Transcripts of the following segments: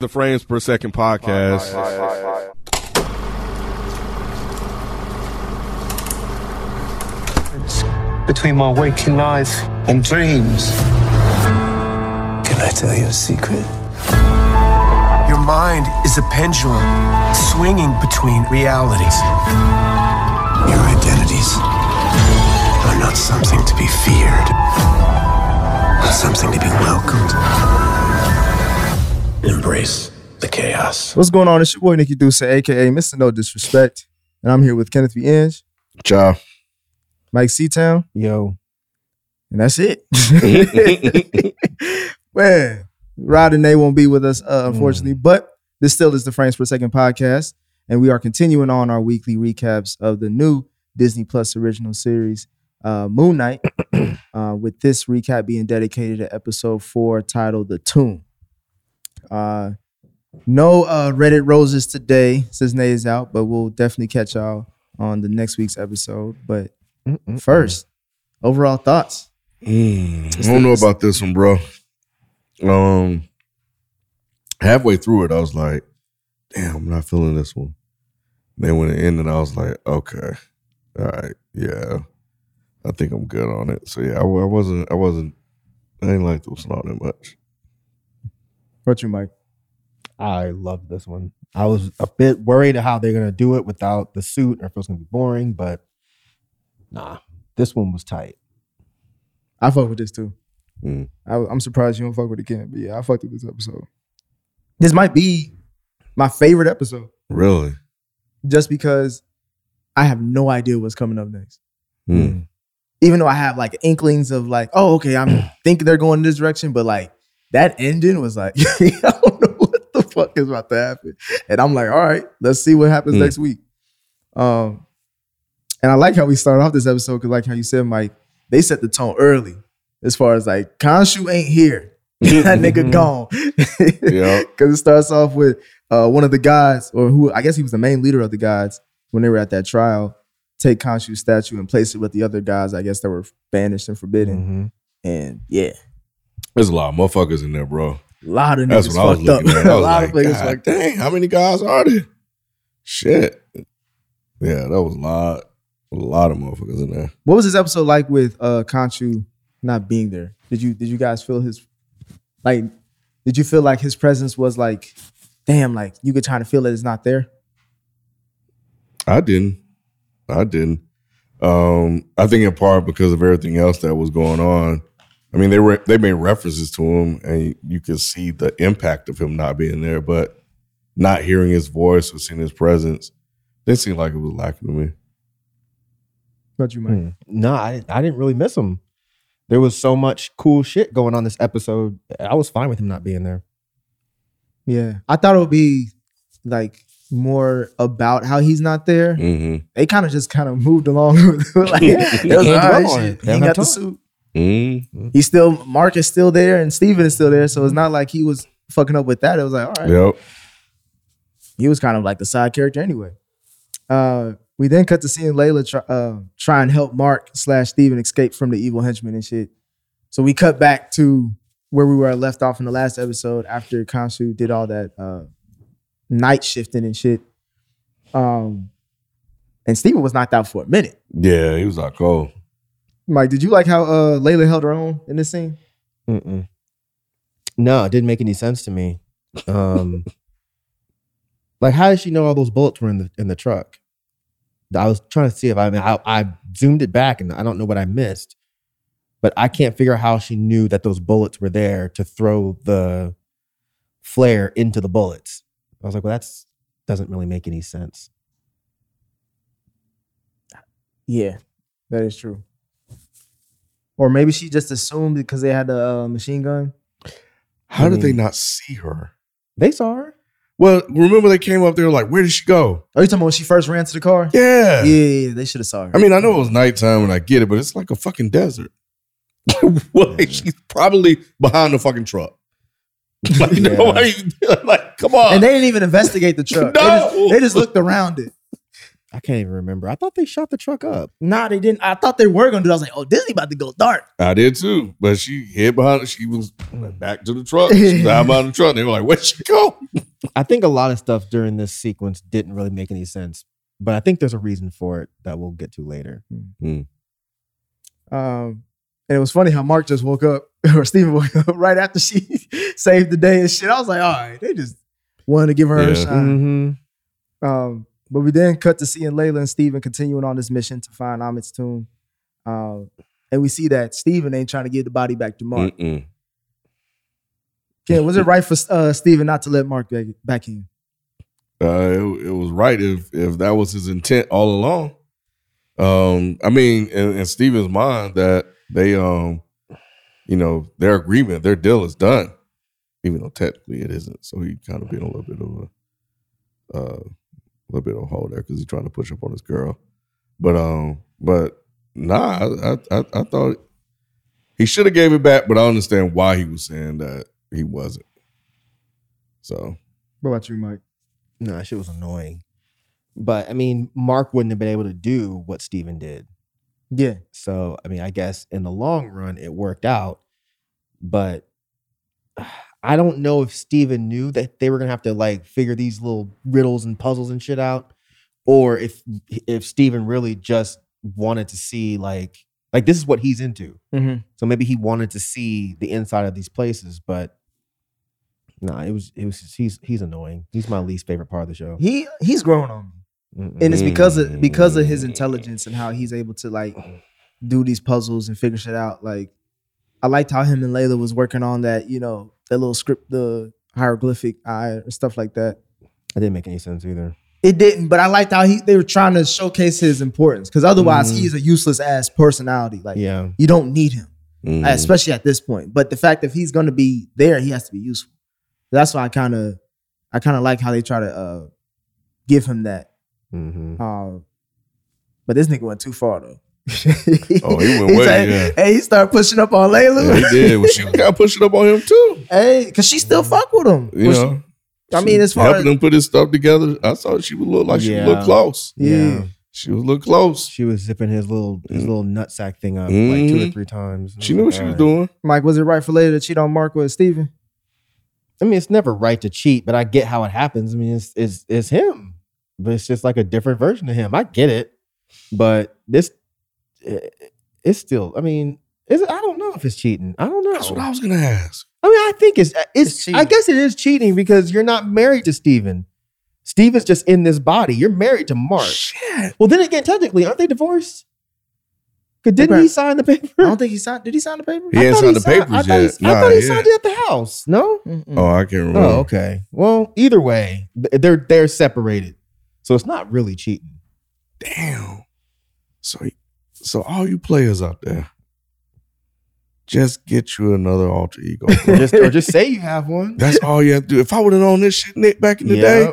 The Frames Per Second podcast. between my waking life and dreams. Can I tell you a secret? Your mind is a pendulum swinging between realities. Your identities are not something to be feared, but something to be welcomed. Embrace the chaos. What's going on? It's your boy Nikki Duce, aka Mr. No Disrespect. And I'm here with Kenneth V. Inge, Ciao. Mike Seatown, Yo, and that's it. Man, Rod and Nate won't be with us, uh, unfortunately, but this still is the Frames Per Second podcast. And we are continuing on our weekly recaps of the new Disney Plus original series, uh, Moon Knight, uh, with this recap being dedicated to episode four titled The Tomb. Uh, no uh, Reddit roses today since Nate is out, but we'll definitely catch y'all on the next week's episode. But first, overall thoughts. Mm, I don't know about this one, bro. Um, halfway through it, I was like, "Damn, I'm not feeling this one." Then when it ended, I was like, "Okay, all right, yeah, I think I'm good on it." So yeah, I, I wasn't, I wasn't, I didn't like this one all that much. What you, Mike? I love this one. I was a bit worried how they're gonna do it without the suit, or if it was gonna be boring, but nah, this one was tight. I fuck with this too. Mm. I, I'm surprised you don't fuck with it, Ken. But yeah, I fucked with this episode. This might be my favorite episode, Really? just because I have no idea what's coming up next. Mm. Even though I have like inklings of like, oh, okay, I'm thinking they're going in this direction, but like that ending was like, I don't know what the fuck is about to happen. And I'm like, all right, let's see what happens Mm. next week. Um, and I like how we started off this episode because, like how you said, Mike, they set the tone early as far as like Khonshu ain't here. that nigga gone. Yeah. Because it starts off with uh, one of the guys, or who I guess he was the main leader of the guys when they were at that trial, take Khonshu's statue and place it with the other guys, I guess that were banished and forbidden. Mhm. And yeah, There's a lot of motherfuckers in there, bro. a lot of That's niggas what I was fucked up. looking at. I a was lot like, of niggas God fucked up. dang, how many guys are there? Shit. Yeah, that was a lot, a lot of motherfuckers in there. What was this episode like with uh Khonshu not being there? Did you did you guys feel his like did you feel like his presence was like damn like you could kind of feel that it's not there? I didn't. I didn't. Um, I think in part because of everything else that was going on. I mean, they were they made references to him, and you could see the impact of him not being there. But not hearing his voice or seeing his presence, didn't seem like it was lacking to me. What you mean? Hmm. No, I, I didn't really miss him. There was so much cool shit going on this episode. I was fine with him not being there. Yeah. I thought it would be like more about how he's not there. hmm They kind of just kind of moved along with it. like, it was can't like, dwell all right, on shit. it. He ain't don't got the suit. Mm He's still Marc is still there and Steven is still there. So it's not like he was fucking up with that. It was like, all right. Yep. he was kind of like the side character anyway. Uh, we then cut to seeing Layla try, uh, try and help Marc slash Steven escape from the evil henchman and shit. So we cut back to where we were left off in the last episode after Khonshu did all that uh, night shifting and shit. Um, and Steven was knocked out for a minute. Yeah, he was like, "Oh, Mike, did you like how uh, Layla held her own in this scene? Mm-mm. No, it didn't make any sense to me. Um, like, how did she know all those bullets were in the in the truck? I was trying to see if I, I mean I, I zoomed it back and I don't know what I missed, but I can't figure out how she knew that those bullets were there to throw the flare into the bullets. I was like, well, that's doesn't really make any sense. Yeah, that is true. Or maybe she just assumed because they had the uh, machine gun. how did they not see her?" They saw her. Well, remember they came up there like, "Where did she go?" Are you talking about when she first ran to the car? Yeah. Yeah, yeah, yeah, they should have saw her. I mean, I know it was nighttime and I get it, but it's like a fucking desert. like she's probably behind the fucking truck. Like, Yeah. no, like, come on. and they didn't even investigate the truck. They, just, No. they just looked around it. I can't even remember. I thought they shot the truck up. Nah, they didn't. I thought they were gonna do. that. I was like, oh, Disney about to go dark. I did too, but she hid behind. She was back to the truck. She was out behind the truck. They were like, "Where'd she go?" I think a lot of stuff during this sequence didn't really make any sense, but I think there's a reason for it that we'll get to later. Um, and it was funny how Marc just woke up, or Steven woke up right after she saved the day and shit. I was like, all right, they just wanted to give her a Yeah. shine. Mm-hmm. Um, but we then cut to seeing Layla and Steven continuing on this mission to find Ammit's tomb. Um, and we see that Steven ain't trying to give the body back to Marc. Mm-mm. Ken, was it right for uh, Steven not to let Marc back, back in? Uh, it, it was right if if that was his intent all along. Um, I mean, in, in Steven's mind, that they, um, you know, their agreement, their deal is done, even though technically it isn't. So he kind of being a little bit of a, uh, little bit of a hole there because he's trying to push up on his girl. But um, but nah, I I, I, I thought he should have gave it back, but I understand why he was saying that he wasn't. So What about you, Mike? No, that shit was annoying. But I mean, Marc wouldn't have been able to do what Steven did. Yeah. So, I mean, I guess in the long run, it worked out. But I don't know if Steven knew that they were gonna have to like figure these little riddles and puzzles and shit out, or if if Steven really just wanted to see like like this is what he's into. Mm-hmm. So maybe he wanted to see the inside of these places, but no, it was it was he's he's annoying. He's my least favorite part of the show. He he's growing on me. And it's because of because of his intelligence and how he's able to like do these puzzles and figure shit out. Like I liked how him and Layla was working on that, you know, that little script, the hieroglyphic eye or stuff like that. That didn't make any sense either. It didn't, but I liked how he they were trying to showcase his importance because otherwise he's a useless ass personality. Like Yeah. you don't need him, mm, especially at this point. But the fact that he's going to be there, he has to be useful. That's why I kind of I kind of like how they try to uh, give him that. Mm-hmm. Um, but this nigga went too far though. Oh, he went way, like- yeah. Hey, he started pushing up on yeah, Layla. he did. Well, she was kind of pushing up on him too. hey, cause she still fuck with him. You Well, she- know, I mean, as far helping as him put his stuff together, I thought she would look like she would look close. yeah. She was look close. She was zipping his little his Mm. little nutsack thing up like two or Mhm. three times. She knew what she was Alright. doing. Mike, was it right for Layla to cheat on Marc with Steven? I mean, it's never right to cheat, but I get how it happens. I mean, it's it's it's him, but it's just like a different version of him. I get it, but this it- Eh, it's still. I mean, is it? I don't know if it's cheating. I don't know. That's what I was gonna ask. I mean, I think it's it's. It's cheating. I guess it is cheating because you're not married to Steven. Steven's just in this body. You're married to Marc. Shit. Well, then again, technically, aren't they divorced? Cause didn't he sign the paper? I don't think he signed. Did he sign the paper? He I ain't thought signed the signed- papers I thought he- yet. I thought he yeah. signed it at the house. No. Mm-mm. Oh, I can't remember. Oh, okay. Well, either way, they're they're separated, so it's not really cheating. Damn. So, so all you players out there, just get you another alter ego. Or just or just say you have one. That's all you have to do. If I would have known this shit, Nick, back in the day,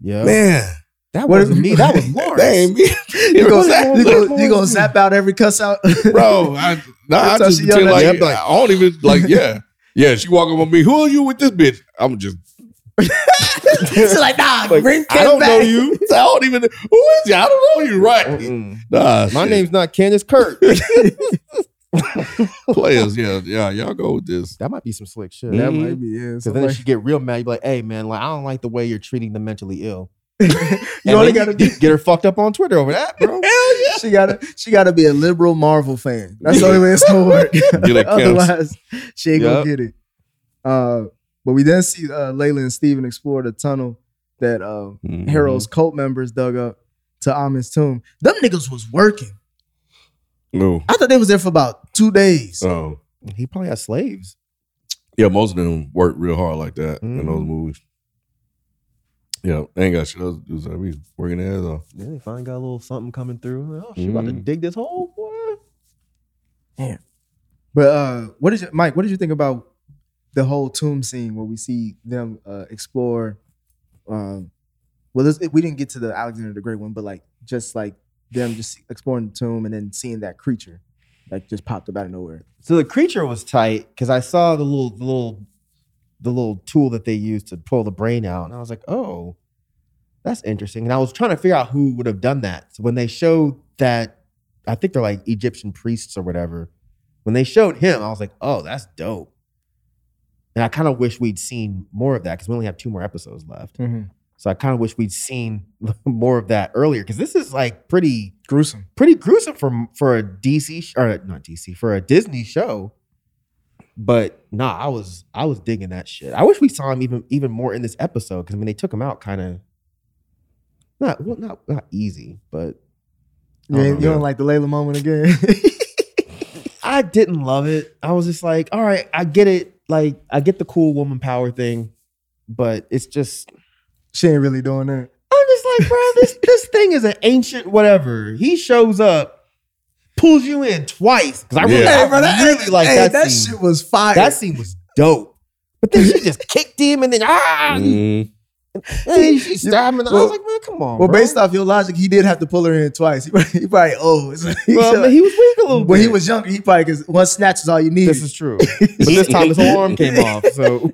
Yeah. man, That wasn't me. That was Lawrence. that ain't me. You gonna, Exactly. you gonna, you gonna zap out every cuss out, bro. I, nah, I just she pretend yelled like, at. I don't even like. Yeah, yeah. She walk up on me. Who are you with this bitch? I'm just. She's like, nah, Like, bring I Ken don't back. know you. I don't even. Who is you? I don't know you. Right? Mm-mm. Nah, My shit. name's not Candace Kurt. players. Yeah, yeah. Y'all go with this. that might be some slick shit. That Mhm. might be yeah. Because then she get real mad. You be like, "Hey, man, like I don't like the way you're treating the mentally ill." you And only then gotta do. get her fucked up on Twitter over that, bro. Hell yeah. She gotta she gotta be a liberal Marvel fan. That's the only way it's gonna work. Get it canceled. Otherwise, she ain't Yup. gonna get it. Uh, but we then see uh, Layla and Steven explore the tunnel that uh, Mhm. Harrow's cult members dug up to Ammit's tomb. Them niggas was working. No. I thought they was there for about two days. Oh. He probably had slaves. Yeah, most of them work real hard like that in those movies. Yeah, they ain't got shit else to do. So we working their ass off. Then they finally got a little something coming through. Oh, she about to Mhm. dig this hole, boy. Damn. But uh, what did you, Mike? What did you think about the whole tomb scene where we see them uh, explore? Um, well, this, we didn't get to the Alexander the Great one, but like just like them just exploring the tomb and then seeing that creature like just popped up out of nowhere. So the creature was tight because I saw the little, the little, the little tool that they used to pull the brain out, and I was like, oh, that's interesting. And I was trying to figure out who would have done that. So when they showed that, I think they're like Egyptian priests or whatever. When they showed him, I was like, oh, that's dope. And I kind of wish we'd seen more of that because we only have two more episodes left. Mhm. So I kind of wish we'd seen more of that earlier because this is like pretty Gruesome. pretty gruesome for for a DC sh- or not DC for a Disney show. But nah, I was I was digging that shit. I wish we saw him even even more in this episode because I mean they took him out kind of not well not not easy, but You, don't you know. don't like the Layla moment again? I didn't love it. I was just like, all right, I get it. Like I get the cool woman power thing, but it's just she ain't really doing that. I'm just like, bro, this this thing is an ancient whatever. He shows up, pulls you in twice because I really, Yeah. I Hey, bro, that- really like hey, that. that scene. shit was fire. That scene was dope. But then she just kicked him and then ah, Mm. And then she stabbed him. I was like, man, come on. well, bro. based off your logic, he did have to pull her in twice. He probably, he probably old. So he well, should- man, he was weak a little bit. when bit. he was younger, he probably because one snatch is all you need. This is true. But this time his whole arm came off. So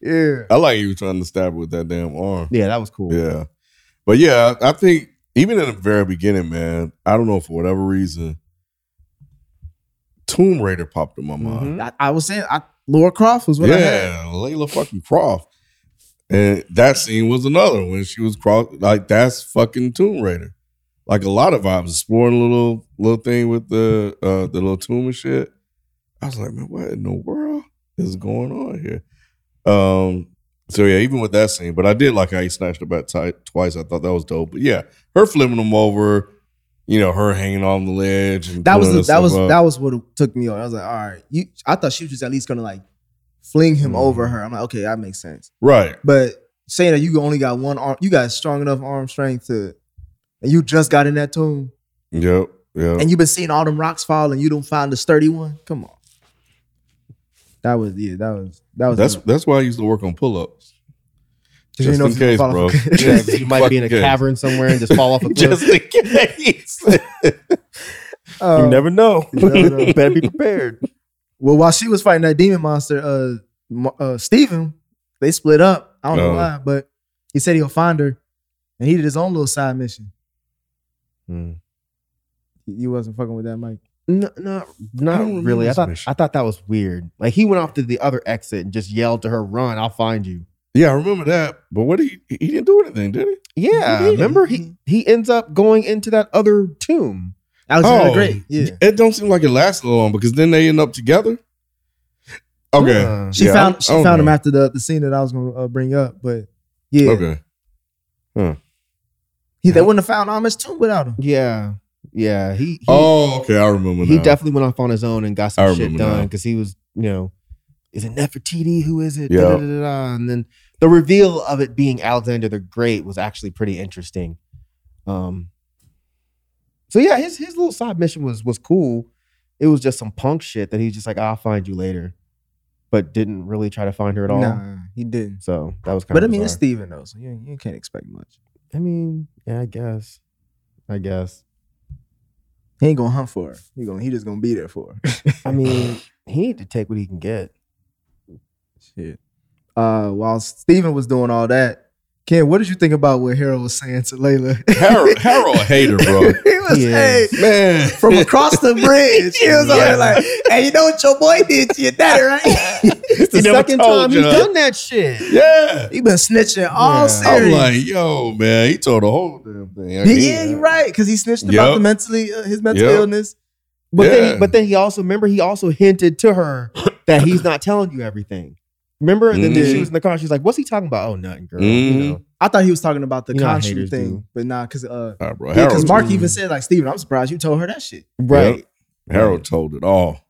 yeah. I like you trying to stab her with that damn arm. yeah, that was cool. Yeah. But yeah, I I think even in the very beginning, man, I don't know for whatever reason, Tomb Raider popped in my mind. Mhm. I, I was saying, I, Laura Croft was what I had. Yeah, Layla fucking Croft. And that scene was another when she was cross like that's fucking Tomb Raider. Like a lot of vibes, exploring a little little thing with the uh the little tomb and shit. I was like, man, what in the world is going on here? Um, so yeah, even with that scene, but I did like how he snatched her back tight twice. I thought that was dope. But yeah, her flipping him over, you know, her hanging on the ledge. And That was the, that was up. that was what took me on. I was like, all right, you. I thought she was just at least gonna like fling him Mhm. over her. I'm like, okay, that makes sense. right. But saying that you only got one arm, you got strong enough arm strength to, and you just got in that tomb, Yep. Yep. and you've been seeing all them rocks fall, and you don't find the sturdy one. Come on. That was yeah. That was that was. That's that's why I used to work on pull ups. Just Just in if case, bro. off a- Yeah, 'cause you might be in a Fucking cavern somewhere and just fall off a cliff. Just in case. Uh, you never know. you never know. Better be prepared. Well, while she was fighting that demon monster, uh, Mo- uh, Steven, they split up. I don't know Oh. why, but he said he'll find her, and he did his own little side mission. You you wasn't fucking with that, Mike. No, no, not don't remember really. I thought mission. I thought that was weird. Like he went off to the other exit and just yelled to her, "Run! I'll find you." yeah, I remember that. But what did he he didn't do anything, did he? Yeah, He remember he he ends up going into that other tomb. Alexander Oh. Great, yeah. It don't seem like it lasted long because then they end up together. Okay. Uh, She Yeah, found I- she I don't found him after the the scene that I was gonna uh, bring up, but yeah, Okay. he, they wouldn't have found Ammit's tomb without him. yeah, yeah. He, he Oh, okay. I remember he now. definitely went off on his own and got some shit done because he was, you know, is it Nefertiti? Who is it? Yeah. Da, da, da, da, da. And then the reveal of it being Alexander the Great was actually pretty interesting. Um. So yeah, his his little side mission was was cool. It was just some punk shit that he's just like, I'll find you later, but didn't really try to find her at all. Nah, he didn't. So that was kind of. But I mean, it's Steven though, so you, you can't expect much. I mean, yeah, I guess. I guess. He ain't gonna hunt for her. He gonna he just gonna be there for her. I mean, he need to take what he can get. Shit. Uh, while Steven was doing all that, Ken, what did you think about what Harrow was saying to Layla? Harrow, Harrow a hater, bro. he was He hey. Man. from across the bridge. He was over there like, hey, you know what your boy did to your daddy, right? It's the He never second told time he's done that shit. Yeah. he been snitching all Yeah. I'm like, yo, man, he told the whole damn thing. I He- yeah, you're right. Because he snitched about the mentally uh, his mental Yup. illness. But Yeah. then, but then he also remember he also hinted to her that he's not telling you everything. Remember? And then Mhm. she was in the car. She's like, "What's he talking about? Oh, nothing, girl. You Mhm. know, I thought he was talking about the You know how Khonshu haters thing, do. but nah, because uh, Nah, bro. yeah, because Harrow, Marc even said like, Steven, I'm surprised you told her that shit. right? Harrow told it all.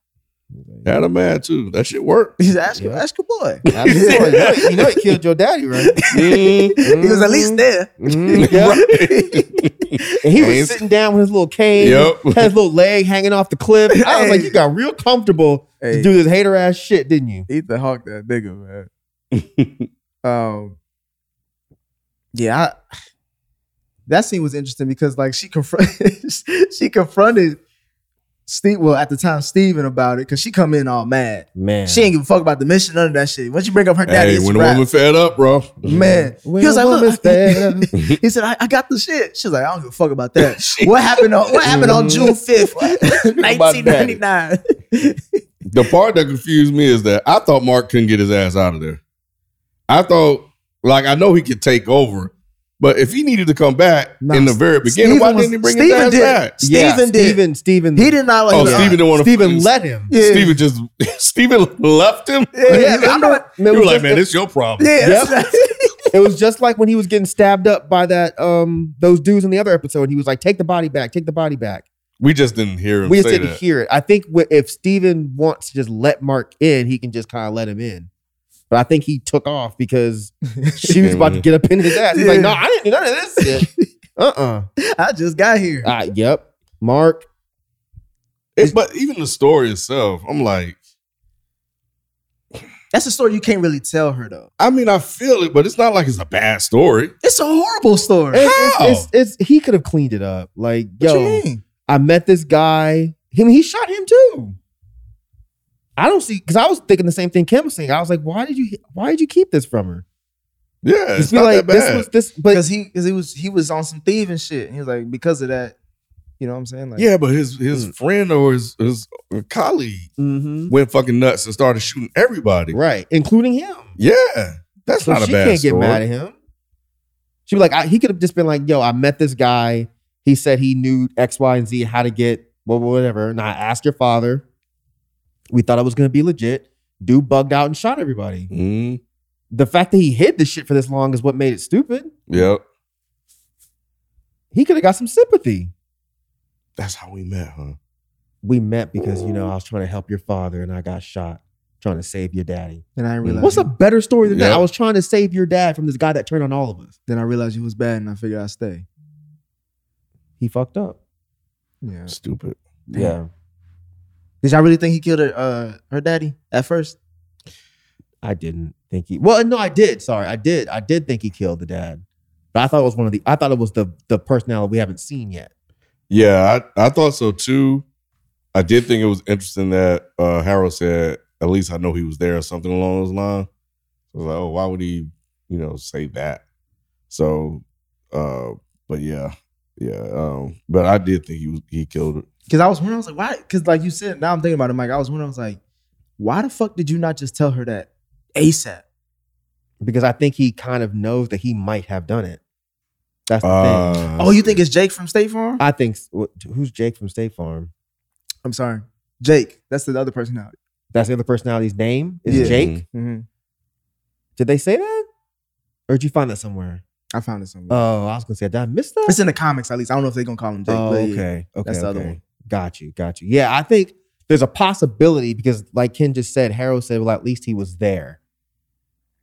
Had a man too. That shit worked. He said, ask, Yeah. ask your boy. Absolutely. you, know, you know he killed your daddy, right? he was at least there. Mhm, yeah. And he was sitting down with his little cane, Yep. had his little leg hanging off the cliff. I was like, you got real comfortable Hey. to do this hater ass shit, didn't you? Ethan Hawke that nigga, man. um, yeah, I, that scene was interesting because like she confronted, she confronted Steve. Well, at the time, Steven about it because she come in all mad. Man, She ain't give a fuck about the mission, none of that shit. Once you bring up her daddy, Hey, it's when a woman fed up, bro. Man, When he was like, "Look," fed up. he said, I, "I got the shit." She was like, "I don't give a fuck about that." what happened on What happened on June fifth, nineteen ninety nine? The part that confused me is that I thought Marc couldn't get his ass out of there. I thought, like, I know he could take over, but if he needed to come back Nah, in the very beginning, Steven why was- didn't he bring Steven his ass did. back? yeah, Steven did. Steven, Steven, He did not like. Oh, the- Steven didn't want to. Steven let him. Yeah. Steven just Steven left him. Yeah, Yeah, I know. it You were like, just- man, it's your problem. Yeah, Yep. It was just like when he was getting stabbed up by that um those dudes in the other episode. He was like, "Take the body back, take the body back." We just didn't hear him we just say didn't that. hear it. I think if Steven wants to just let Marc in, he can just kind of let him in. But I think he took off because she was about to get up in his ass. He's like, "No, I didn't do none of this shit." Uh uh I just got here. Uh, yep. Marc. It- but even the story itself, I'm like, That's a story you can't really tell her though. I mean, I feel it, but it's not like it's a bad story. It's a horrible story. It's, How? it's, it's, it's he could have cleaned it up. Like, What yo, you mean? I met this guy. Him, he shot him too. I don't see because I was thinking the same thing Kim was saying. I was like, why did you why did you keep this from her? Yeah, Just it's not like, that this bad. was this, but Because he because he was he was on some thieving shit. And he was like, because of that, you know what I'm saying? Like, yeah, but his his Mm. friend or his his colleague Mhm. went fucking nuts and started shooting everybody. right, including him. Yeah, that's So not a she bad can't story. get mad at him. She'd be like, I, he could have just been like, yo, I met this guy. He said he knew X, Y, and Z how to get well, whatever. And I asked your father. We thought it was gonna be legit. Dude bugged out and shot everybody. Mm, The fact that he hid this shit for this long is what made it stupid. yep, He could have got some sympathy. that's how we met, huh? We met because you know I was trying to help your father and I got shot trying to save your daddy. Then I realized What's a better story than that? I was trying to save your dad from this guy that turned on all of us. Then I realized you was bad, and I figured I'd stay. He fucked up. Yeah. Stupid. Yeah. Did y'all really think he killed her uh, her daddy at first? I didn't think he. Well, no, I did. Sorry, I did. I did think he killed the dad, but I thought it was one of the. I thought it was the the personality we haven't seen yet. Yeah, I, I thought so too. I did think it was interesting that uh, Harrow said, "At least I know he was there," or something along those lines. I was like, "Oh, why would he, you know, say that?" So, uh, but yeah, yeah. Um, but I did think he was he killed it. Because I was wondering, I was like, why? Because like you said, now I'm thinking about it, Mike. I was wondering, I was like, why the fuck did you not just tell her that ASAP? Because I think he kind of knows that he might have done it. That's the thing. Uh, Oh, you think it's Jake from State Farm? I think what- who's Jake from State Farm? I'm sorry, Jake. That's the other personality. That's the other personality's name is Yeah. Jake. hmm Did they say that, or did you find that somewhere? I found it somewhere. Oh, I was gonna say, did I miss that? it's in the comics, at least. I don't know if they're gonna call him Jake. Oh, but yeah. okay. Okay. That's the other okay. one. Got you. Got you. Yeah, I think there's a possibility because, like Ken just said, Harrow said, well, at least he was there.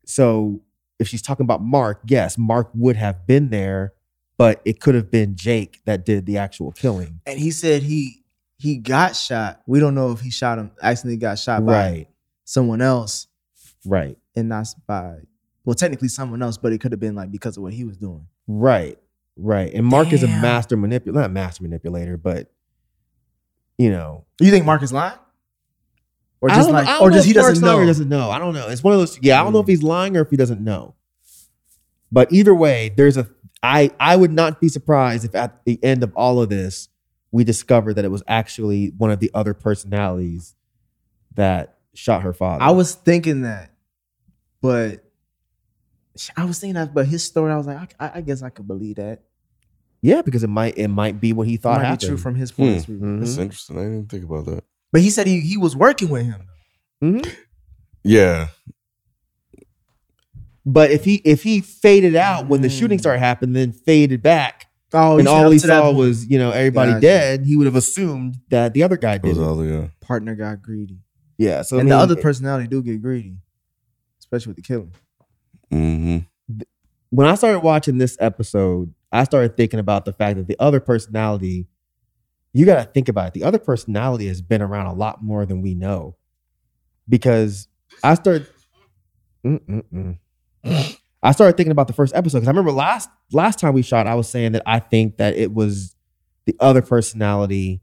So if she's talking about Marc, yes, Marc would have been there, but it could have been Jake that did the actual killing. And he said he he got shot. We don't know if he shot him. Accidentally got shot by Right. someone else Right. and not by well, technically someone else, but it could have been like because of what he was doing. Right. Right. And Marc is a master manipulator, not a master manipulator, but you know, You think Marc is lying? Or just like, or just he doesn't know? Or doesn't know. I don't know. It's one of those. Yeah, I don't know if hmm. he's lying or if he doesn't know. But either way, there's a. I I would not be surprised if at the end of all of this, we discovered that it was actually one of the other personalities that shot her father. I was thinking that, but I was thinking that, but his story, I was like, I, I guess I could believe that. Yeah, because it might it might be what he It thought might happened. be true from his point of view. Mhm. That's interesting. I didn't think about that. But he said he he was working with him. Mhm. Yeah, But if he if he faded out when the Mm. shooting started happening, then faded back, Oh, and all he to that saw was you know everybody Gotcha. dead, he would have assumed that the other guy it did was it. all yeah. partner got greedy, Yeah, so I and the mean, other personality do get greedy, especially with the killing. hmm when I started watching this episode, I started thinking about the fact that the other personality, you got to think about it. The other personality has been around a lot more than we know. Because I started. I started thinking about the first episode because I remember last last time we shot, I was saying that I think that it was the other personality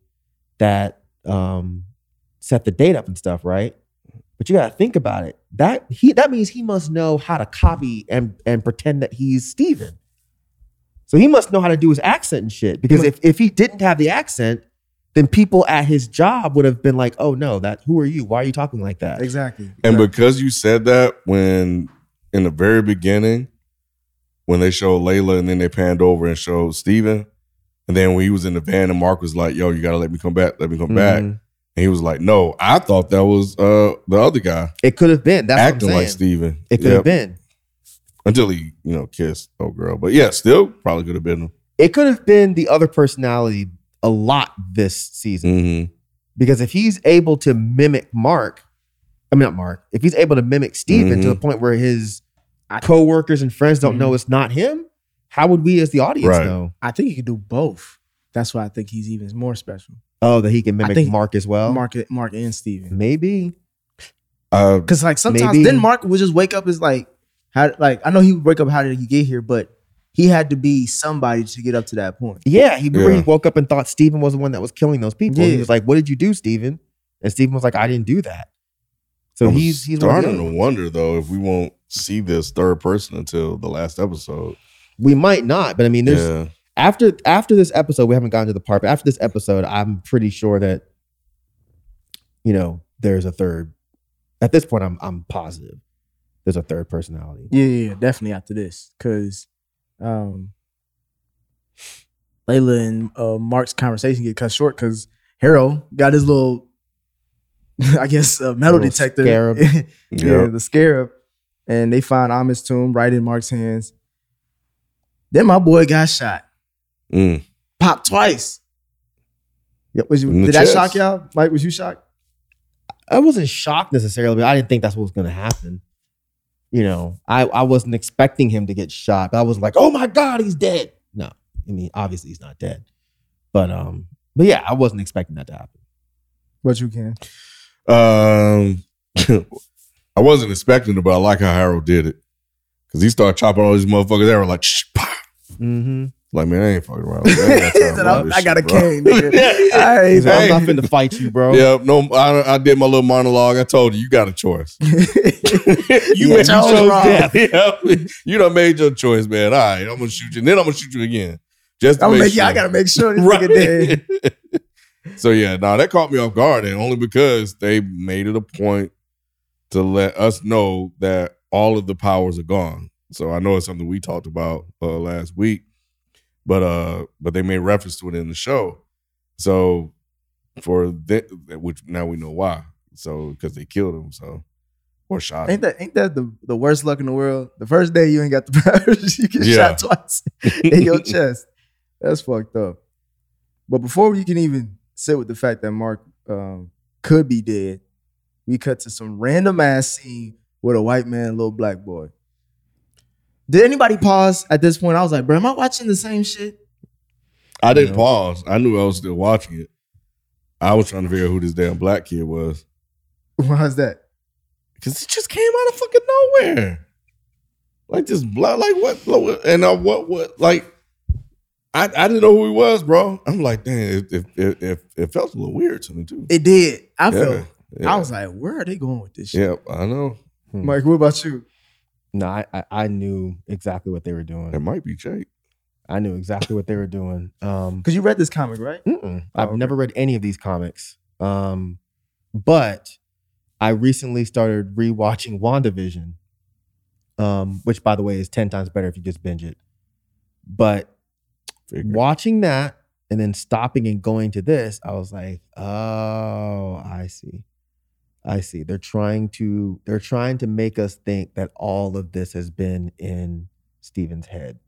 that um, set the date up and stuff, right? But you gotta think about it. That he that means he must know how to copy and and pretend that he's Steven. So he must know how to do his accent and shit. Because if if he didn't have the accent, then people at his job would have been like, "Oh no, that who are you? Why are you talking like that?" Exactly. And because you said that when in the very beginning, when they showed Layla and then they panned over and showed Steven, and then when he was in the van and Marc was like, "Yo, you gotta let me come back, let me come back," Mhm. and he was like, "No, I thought that was uh the other guy It could have been. That's acting what I'm like saying. Steven. It could Yep. have been. Until he you know kissed oh girl, but yeah, still probably could have been him. It could have been the other personality a lot this season. Mm-hmm. Because if he's able to mimic Marc, I mean not Marc, if he's able to mimic Steven to Mhm. the point where his co-workers and friends don't know it's not him, how would we as the audience Right. know? I think he could do both. That's why I think he's even more special. Oh, that he can mimic think Marc as well? Marc, Marc and Steven. Maybe. Uh, Because like sometimes Maybe. then Marc would just wake up as like how like I know he would wake up how did he get here, but he had to be somebody to get up to that point. Yeah, he Yeah. he woke up and thought Steven was the one that was killing those people. He was like, "What did you do, Steven?" And Steven was like, "I didn't do that." So I'm he's he's one of the starting to wonder though if we won't see this third person until the last episode. We might not, but I mean, there's yeah, after after this episode, we haven't gotten to the part, but after this episode, I'm pretty sure that you know there's a third. At this point, I'm I'm positive there's a third personality. Yeah, yeah, yeah, definitely after this. Cause um Layla and uh, Marc's conversation get cut short because Harrow got his little I guess uh, metal Little detector. scarab. yeah, Yeah. the scarab. And they find Ammit's tomb right in Marc's hands. Then my boy got shot. Mm. Popped twice. Yep. Was you, did that shock y'all? Mike, was you shocked? I wasn't shocked necessarily, but I didn't think that's what was going to happen. You know, I I wasn't expecting him to get shot. I was like, "Oh my god, he's dead." No, I mean, obviously he's not dead, but um, but yeah, I wasn't expecting that to happen. But you can. Um, I wasn't expecting it, but I like how Harrow did it because he started chopping all these motherfuckers. They were like, Shh. Mm-hmm. Like man, I ain't fucking around. I, ain't got He time said, for all I, I got a bro." cane, nigga. I ain't- He's like, I'm not finna fight you, bro. Yeah, no, I, I did my little monologue. I told you, you got a choice. you Yeah, made chose wrong. death. Yeah. you done made your choice, man. All right, I'm gonna shoot you, and then I'm gonna shoot you again. Just to I'm make make, sure. yeah, I gotta make sure this nigga dead. right. so yeah, no, that caught me off guard, and only because they made it a point to let us know that all of the powers are gone. So I know it's something we talked about uh, last week, but uh, but they made reference to it in the show. So for that, which now we know why. So because they killed him, so or shot him. Ain't that ain't that the, the worst luck in the world? The first day you ain't got the powers, you get Yeah. shot twice in your chest. That's fucked up. But before you can even sit with the fact that Marc um, could be dead, we cut to some random ass scene with a white man, and a little black boy. Did anybody pause at this point? I was like, bro, am I watching the same shit? I didn't Yeah. pause. I knew I was still watching it. I was trying to figure out who this damn black kid was. Why's that? Because it just came out of fucking nowhere. Like this blood, like what? what- And uh, what? What? Like, I I didn't know who he was, bro. I'm like, damn, it it, it, it, it felt a little weird to me too. It did. I yeah, felt. yeah, I was like, where are they going with this shit? yeah, I know. Mike, what about you? No, I, I I knew exactly what they were doing. It might be Jake. I knew exactly what they were doing. Um, Because you read this comic, right? Mm-mm. I've okay. never read any of these comics. Um, but I recently started rewatching WandaVision, um, which by the way is 10 times better if you just binge it. But Figured. watching that and then stopping and going to this, I was like, oh, I see. I see. They're trying to they're trying to make us think that all of this has been in Steven's head.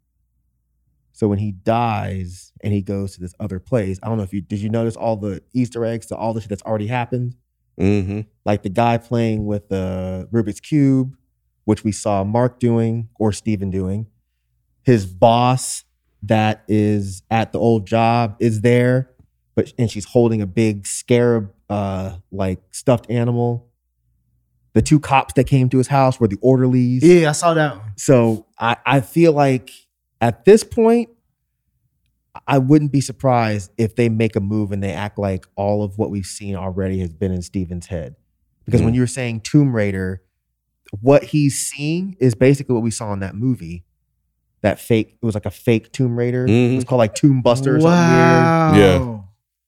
So when he dies and he goes to this other place, I don't know if you did you notice all the Easter eggs to all the shit that's already happened? Mm-hmm. Like the guy playing with the Rubik's Cube, which we saw Marc doing or Steven doing. His boss that is at the old job is there, but and she's holding a big scarab uh like stuffed animal. The two cops that came to his house were the orderlies. Yeah, I saw that one. So I, I feel like at this point, I wouldn't be surprised if they make a move and they act like all of what we've seen already has been in Steven's head. Because when Mm. you were saying Tomb Raider, what he's seeing is basically what we saw in that movie. That fake, it was like a fake Tomb Raider. It was called like Tomb Buster or something wow. Yeah.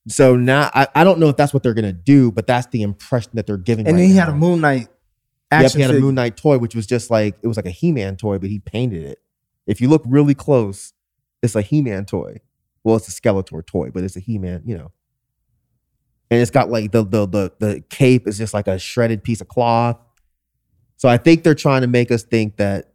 So now I, I don't know if that's what they're gonna do, but that's the impression that they're giving. And right then he had a Moon Knight Yep, he had a figure. Moon Knight toy, which was just like it was like a He-Man toy, but he painted it. If you look really close, it's a He-Man toy. Well, it's a Skeletor toy, but it's a He-Man, you know. And it's got like the the the the cape is just like a shredded piece of cloth. So I think they're trying to make us think that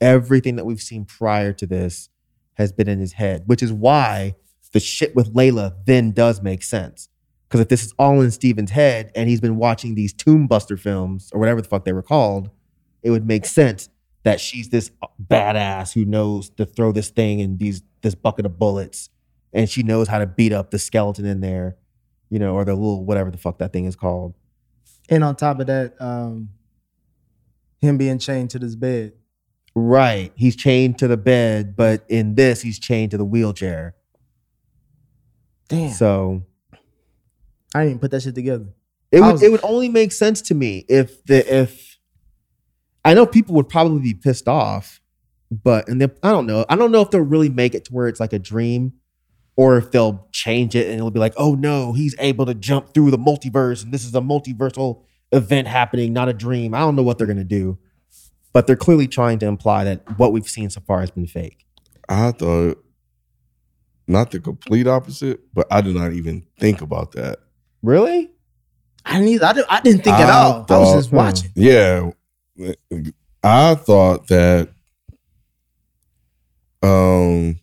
everything that we've seen prior to this has been in his head, which is why the shit with Layla then does make sense. Because if this is all in Steven's head and he's been watching these Tomb Buster films or whatever the fuck they were called, it would make sense that she's this badass who knows to throw this thing in these this bucket of bullets, and she knows how to beat up the skeleton in there, you know, or the little whatever the fuck that thing is called. And on top of that, um, him being chained to this bed. Right. He's chained to the bed, but in this, he's chained to the wheelchair. Damn. So I didn't even put that shit together. it I would was- it would only make sense to me if the if I know people would probably be pissed off, but and they, I don't know. I don't know if they'll really make it to where it's like a dream, or if they'll change it and it'll be like, oh no, he's able to jump through the multiverse, and this is a multiversal event happening, not a dream. I don't know what they're gonna do, but they're clearly trying to imply that what we've seen so far has been fake. I thought not the complete opposite, but I did not even think about that. Really? I didn't either. I didn't, I didn't think at I all. I was just watching. Yeah. I thought that um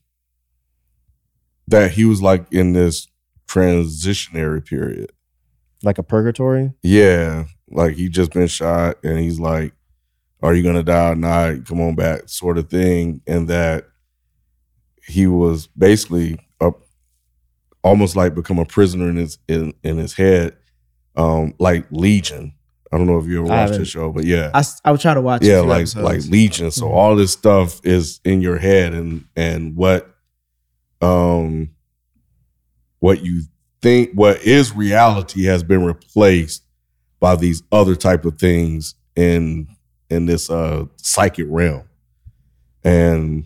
that he was like in this transitionary period. Like a purgatory? Yeah. Like he just been shot and he's like, Are you gonna die or not? Come on back, sort of thing. And that he was basically a, almost like become a prisoner in his in, in his head. Um, like Legion. I don't know if you ever watched the show, but yeah. I would try to watch. yeah like episodes. like legion so Mhm. all this stuff is in your head and and what um what you think what is reality has been replaced by these other type of things in in this uh psychic realm and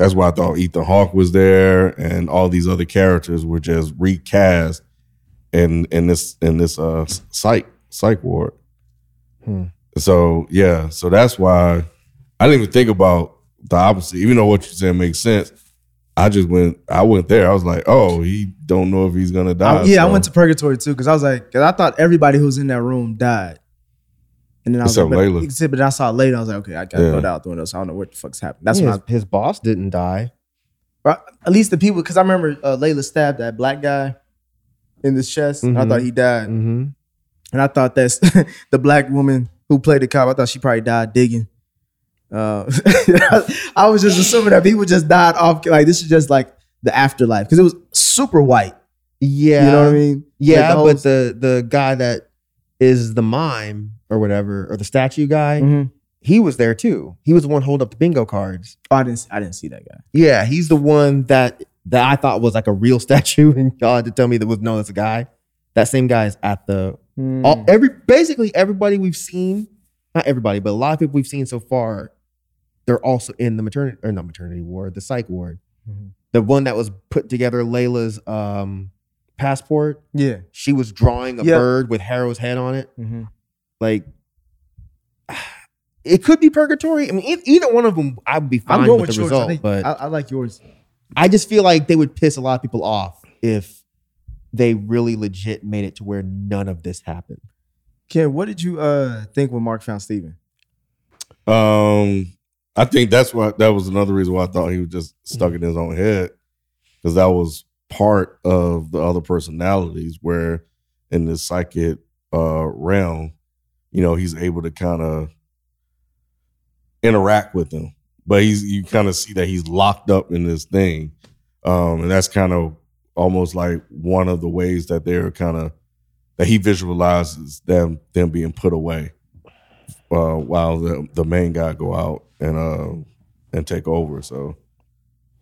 that's why i thought ethan hawke was there and all these other characters were just recast in in this in this uh psych psych ward Hmm. so yeah, so that's why I didn't even think about the opposite. Even though what you said makes sense, I just went. I went there. I was like, oh, he don't know if he's gonna die. I- yeah, I went to purgatory too because I was like, I thought everybody who's in that room died. And then I was Except like, but, Layla. except, but I saw later. I was like, okay, I gotta Yeah. go out the window. So I don't know what the fuck's happening. That's Yeah, when his, his boss didn't die. I, at least the people, because I remember uh, Layla stabbed that black guy in the chest. and I Mhm. thought he died, Mm-hmm. and I thought that's the black woman who played the cop. I thought she probably died digging. Uh, I was just assuming that people just died off. Like this is just like the afterlife because it was super white. Yeah. You know what I mean? Yeah, Like, the whole- but the the guy that is the mime or whatever, or the statue guy, Mhm. he was there too. He was the one holding up the bingo cards. Oh, I didn't. I didn't see that guy. Yeah, he's the one that that I thought was like a real statue, and y'all had to tell me that was no, that's a guy. That same guy is at the Hmm. all, every basically everybody we've seen, not everybody, but a lot of people we've seen so far, they're also in the maternity or not maternity ward, the psych ward. Mhm. The one that was put together Layla's um passport. yeah. She was drawing a Yep. bird with Harrow's head on it. Mm-hmm. Like it could be purgatory. I mean, e- either one of them, I would be fine I'm going with, with the yours. I, result. think- but I, I like yours. I just feel like they would piss a lot of people off if they really legit made it to where none of this happened. Ken, what did you uh think when Marc found Steven? Um, I think that's why that was another reason why I thought he was just stuck in his own head because that was part of the other personalities where in the psychic uh realm, you know, he's able to kind of interact with them, but he's you kind of see that he's locked up in this thing, um, and that's kind of almost like one of the ways that they're kind of that he visualizes them them being put away uh, while the the main guy go out and uh and take over. So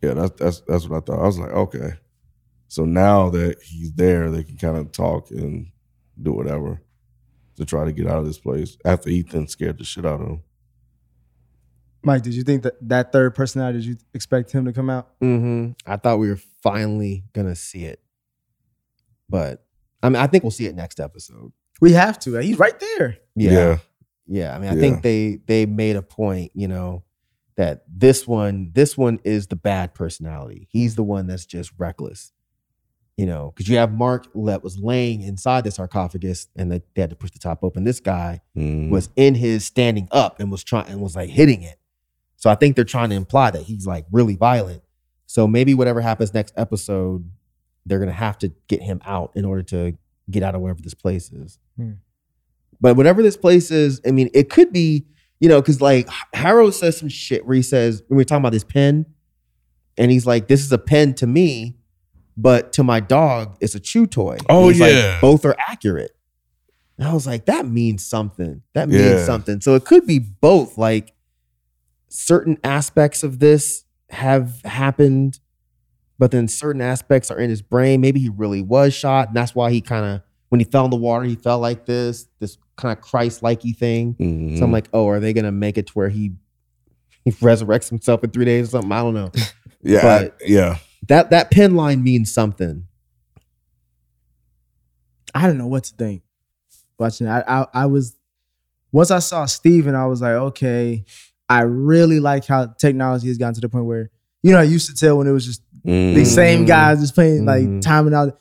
yeah, that's that's that's what I thought. I was like, okay, So now that he's there, they can kind of talk and do whatever to try to get out of this place after Ethan scared the shit out of him. Mike, did you think that that third personality? Did you expect him to come out? Mm-hmm. I thought we were finally gonna see it, but I mean, I think we'll see it next episode. We have to. He's right there. Yeah, Yeah. yeah. I mean, I Yeah. think they they made a point, you know, that this one this one is the bad personality. He's the one that's just reckless, you know, because you have Marc that was laying inside the sarcophagus and that they had to push the top open. This guy Mm. was in his standing up and was trying and was like hitting it. So I think they're trying to imply that he's like really violent. So maybe whatever happens next episode, they're gonna have to get him out in order to get out of wherever this place is. Hmm. But whatever this place is, I mean, it could be, you know, because like Harrow says some shit where he says, when we're talking about this pen, and he's like, This is a pen to me, but to my dog, it's a chew toy. Oh, he's like, yeah. both are accurate. And I was like, that means something. That means Yeah. something. So it could be both. Like certain aspects of this have happened, but then certain aspects are in his brain. Maybe he really was shot. And that's why he kind of, when he fell in the water, he felt like this, this kind of Christ likey thing. Mhm. So I'm like, oh, are they going to make it to where he, he resurrects himself in three days or something? I don't know. yeah, but- I- yeah. That that pen line means something. I don't know what to think. Watching. I, I, I was once I saw Steven, I was like, okay, I really like how technology has gotten to the point where you know I used to tell when it was just Mhm. these same guys just playing like Mhm. timing out.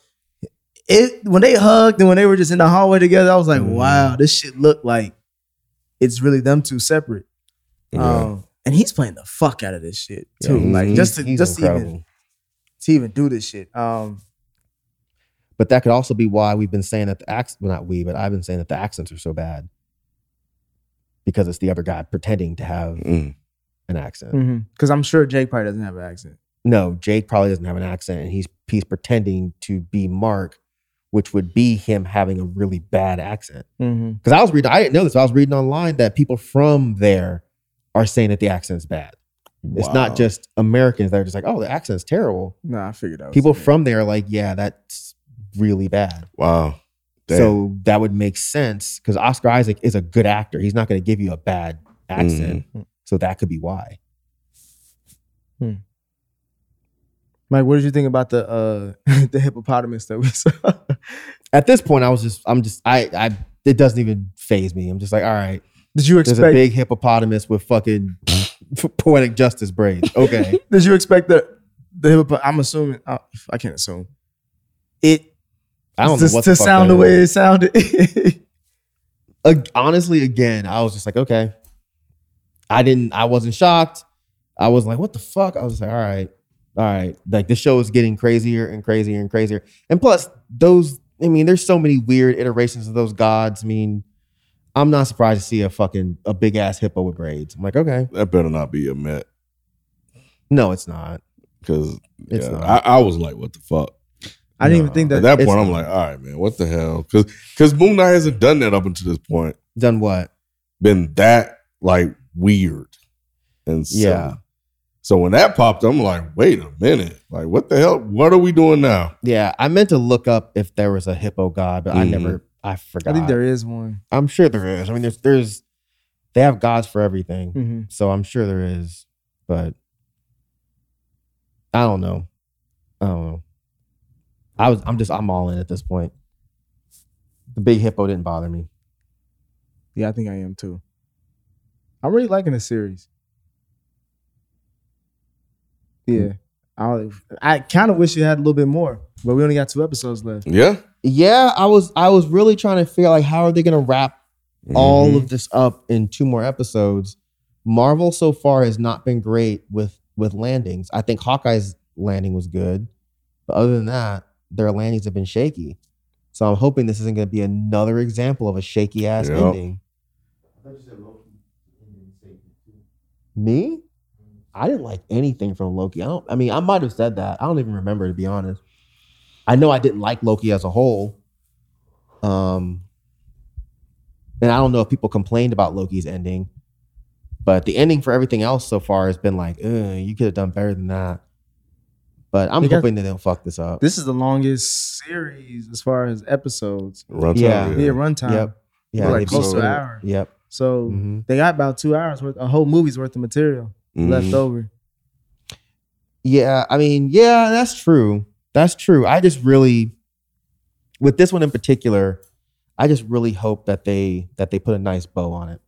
It when they hugged and when they were just in the hallway together, I was like, Mhm. wow, this shit looked like it's really them two separate. Yeah. Um, and he's playing the fuck out of this shit too. Yeah, like just to he's just to even incredible. To even do this shit. Um, But that could also be why we've been saying that the accent, well, not we, but I've been saying that the accents are so bad because it's the other guy pretending to have Mm. an accent. because I'm sure Jake probably doesn't have an accent. No, Jake probably doesn't have an accent, and he's he's pretending to be Marc, which would be him having a really bad accent. Mm-hmm. Because I was reading, I didn't know this. I was reading online that people from there are saying that the accent's bad. It's Wow. not just Americans that are just like, oh, the accent's terrible. No, I figured out. People from there are like, yeah, that's really bad. Wow. Damn. So that would make sense because Oscar Isaac is a good actor. He's not going to give you a bad accent. Mm-hmm. So that could be why. Mike, what did you think about the uh the hippopotamus that we saw? At this point, I was just, I'm just, I, I, it doesn't even phase me. I'm just like, all right, did you there's a big hippopotamus with fucking poetic justice braids. Okay. did you expect the the hippopotamus? I'm assuming. Uh, I can't assume. It I don't to, know what to the fuck sound the way it sounded. Ag- honestly, again, I was just like, okay. I didn't, I wasn't shocked. I was like, what the fuck? I was like, all right, all right. Like this show is getting crazier and crazier and crazier. And plus, those, I mean, there's so many weird iterations of those gods. I mean, I'm not surprised to see a fucking a big ass hippo with braids. I'm like, okay. that better not be Ammit No, it's not. because It's yeah, not. I, I was like, what the fuck? I didn't even think that At that. it's point, I'm like, all right, man, what the hell? Because because Moon Knight hasn't done that up until this point. Done what? Been that like weird and silly. Yeah. So when that popped, I'm like, wait a minute, like what the hell? What are we doing now? Yeah, I meant to look up if there was a hippo god, but I Mhm. never. I forgot. I think there is one. I'm sure there is. I mean, there's there's they have gods for everything, Mm-hmm. so I'm sure there is. But I don't know. I don't know. I was. I'm just. I'm all in at this point. The big hippo didn't bother me. Yeah, I think I am too. I'm really liking the series. Yeah, I I kind of wish it had a little bit more, but we only got two episodes left. Yeah, Yeah, I was. I was really trying to figure out like how are they going to wrap all Mhm. of this up in two more episodes. Marvel so far has not been great with with landings. I think Hawkeye's landing was good, but other than that, their landings have been shaky. So I'm hoping this isn't going to be another example of a shaky ass Yep. ending. Me? I didn't like anything from Loki. I don't. I mean, I might have said that. I don't even remember to be honest. I know I didn't like Loki as a whole. Um, and I don't know if people complained about Loki's ending, but the ending for everything else so far has been like, you could have done better than that. But I'm They got- hoping that they'll fuck this up. This is the longest series as far as episodes. Runtime, Yeah. Yeah, runtime. Yep. Yeah, like close to an hour. Yep. So Mhm. they got about two hours worth, a whole movie's worth of material Mhm. left over. Yeah, I mean, yeah, that's true. That's true. I just really, with this one in particular, I just really hope that they that they put a nice bow on it.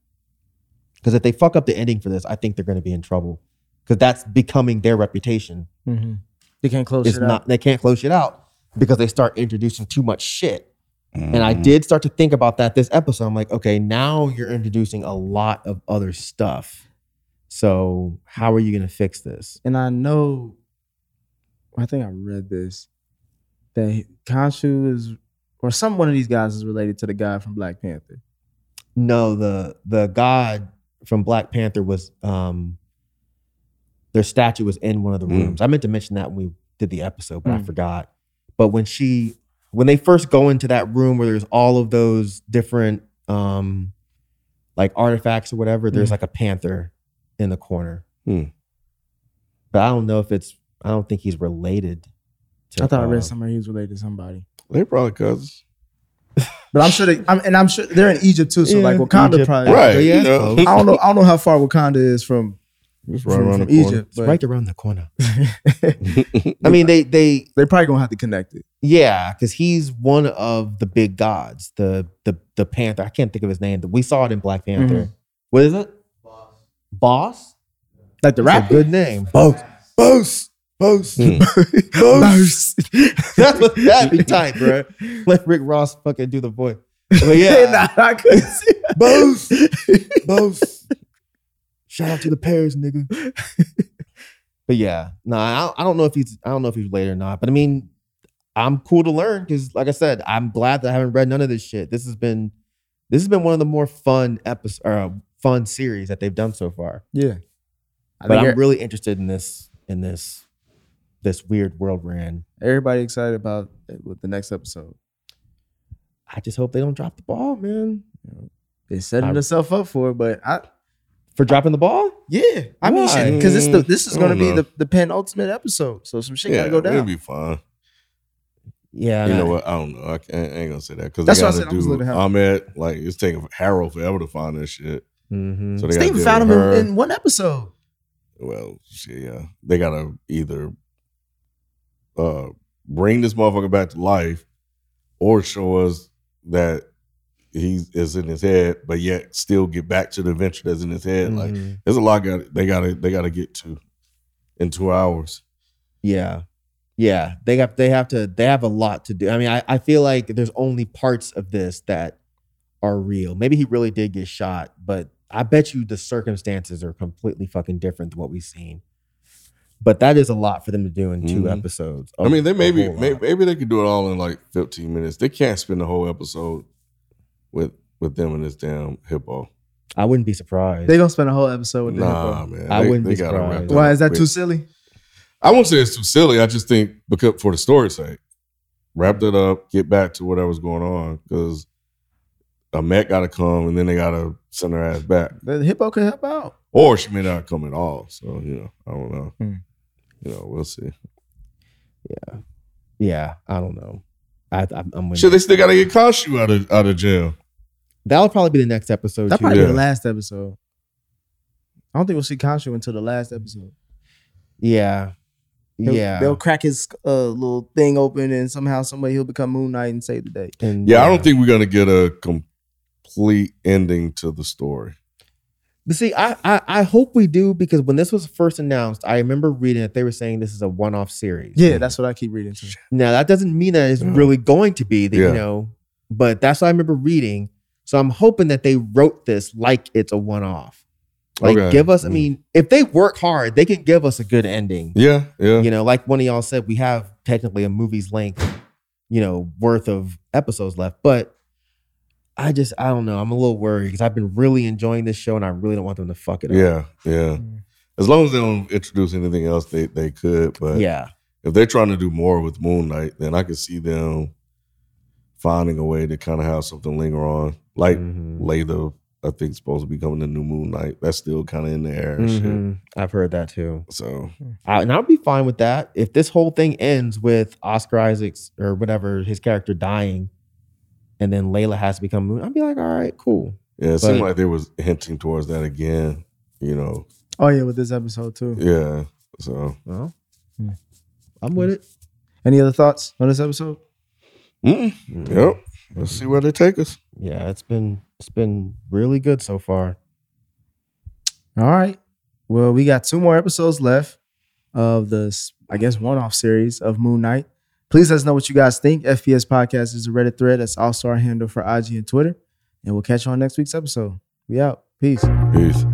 Because if they fuck up the ending for this, I think they're going to be in trouble. Because that's becoming their reputation. Mm-hmm. They can't close It's it not out. they can't close it out because they start introducing too much shit. And I Mhm. did start to think about that this episode. I'm like, okay, now you're introducing a lot of other stuff. So how are you going to fix this? And I know, I think I read this that Khonshu is, or some one of these guys is related to the guy from Black Panther. No, the the god from Black Panther was um their statue was in one of the Mm. rooms. I meant to mention that when we did the episode, but I Mm. forgot. But when she when they first go into that room where there's all of those different um like artifacts or whatever, there's Mm. like a panther in the corner. Hmm. But I don't know if it's I don't think he's related to I thought I read somewhere he was related to somebody. They're probably cousins. But I'm sure they, I'm, and I'm sure they're in Egypt too. So Yeah, like Wakanda Egypt. probably. Right. Yeah, you know. I don't know. I don't know how far Wakanda is from It's from, right around from the corner. Egypt. It's right around the corner. I mean, they they they probably gonna have to connect it. Yeah, because he's one of the big gods, the the the Panther. I can't think of his name. We saw it in Black Panther. Mhm. What is it? Boss. Boss. Like the That's a good name. Boss, boss, boss, Hmm. boss. That's what that'd be tight, bro. Let Rick Ross fucking do the voice. But yeah, Nah, I couldn't see boss, boss. shout out to the Paris nigga. but yeah, no, I don't, I don't know if he's I don't know if he's late or not. But I mean, I'm cool to learn because, like I said, I'm glad that I haven't read none of this shit. This has been this has been one of the more fun episodes uh, fun series that they've done so far. Yeah. I but think I'm really interested in this in this this weird world we're in. everybody excited about it with the next episode. I just hope they don't drop the ball, man. They setting I- themselves up for it, but I For dropping the ball? yeah, I mean, because this the this is going to be the the penultimate episode, so some shit Yeah, got to go down. it'll be fine. Yeah, You know what? I don't know. I, can't, I ain't gonna say that because That's they what I gotta said. I was do looking at how- Ahmed. Like it's taking Harrow forever to find this shit. Mhm. So they Steven found him in, in one episode. well, yeah, they gotta either uh bring this motherfucker back to life or show us that he is in his head, but yet still get back to the adventure that's in his head. Like Mhm. there's a lot got they gotta they gotta get to in two hours. Yeah. Yeah. They got they have to they have a lot to do. I mean, I, I feel like there's only parts of this that are real. Maybe he really did get shot, but I bet you the circumstances are completely fucking different than what we've seen. But that is a lot for them to do in 2 Mhm. episodes. I mean, they maybe whole maybe, maybe they could do it all in like 15 minutes. They can't spend the whole episode with with them and this damn hippo. I wouldn't be surprised. They gonna spend a whole episode with the Nah, hippo. man. I They- wouldn't they be gotta surprised. that Why is that quick. too silly? I won't say it's too silly. I just think because for the story's sake, wrap that up, get back to whatever's going on because Ammit got to come and then they got to send her ass back, The hippo could help out. or she may not come at all. So you know, I don't know. Hmm. You know, we'll see. yeah, yeah, I don't know. I, I'm, I'm with Shit, they still got to get Khonshu out of out of jail. That'll probably be the next episode. That too. probably be Yeah. the last episode. I don't think we'll see Khonshu until the last episode. Yeah. He'll- yeah. they'll crack his uh, little thing open, and somehow, somebody, he'll become Moon Knight and save the day. And, Yeah, I don't think we're gonna get a complete ending to the story. But see, I, I I hope we do because when this was first announced, I remember reading that they were saying this is a one-off series. Yeah, that's what I keep reading. Too. Now that doesn't mean that it's Yeah. really going to be that Yeah. you know, but that's what I remember reading. So I'm hoping that they wrote this like it's a one-off. Like Okay. give us. I Mm. mean, if they work hard, they can give us a good ending. Yeah, yeah. You know, like one of y'all said, we have technically a movie's length, you know, worth of episodes left, but. I just I don't know. I'm a little worried because I've been really enjoying this show and I really don't want them to fuck it up. Yeah, yeah. As long as they don't introduce anything else, they they could. But yeah. if they're trying to do more with Moon Knight, then I could see them finding a way to kind of have something linger on, like Mhm. lay the I think supposed to be coming the new Moon Knight. That's still kind of in the air and shit. Mhm. I've heard that too. So I, and I'll be fine with that if this whole thing ends with Oscar Isaacs or whatever his character dying, and then Layla has to become Moon. I'd be like, all right, cool. yeah, it seemed like they was hinting towards that again. You know, Oh yeah, with this episode too. yeah. So Well, Hmm. I'm with it. Any other thoughts on this episode? mm, yep. Let's see where they take us. Yeah, it's been it's been really good so far. All right. Well, we got two more episodes left of this, I guess, one-off series of Moon Knight. Please let us know what you guys think. FPS Podcast is a Reddit thread. That's also our handle for IG and Twitter. And we'll catch you on next week's episode. We out. Peace. Peace.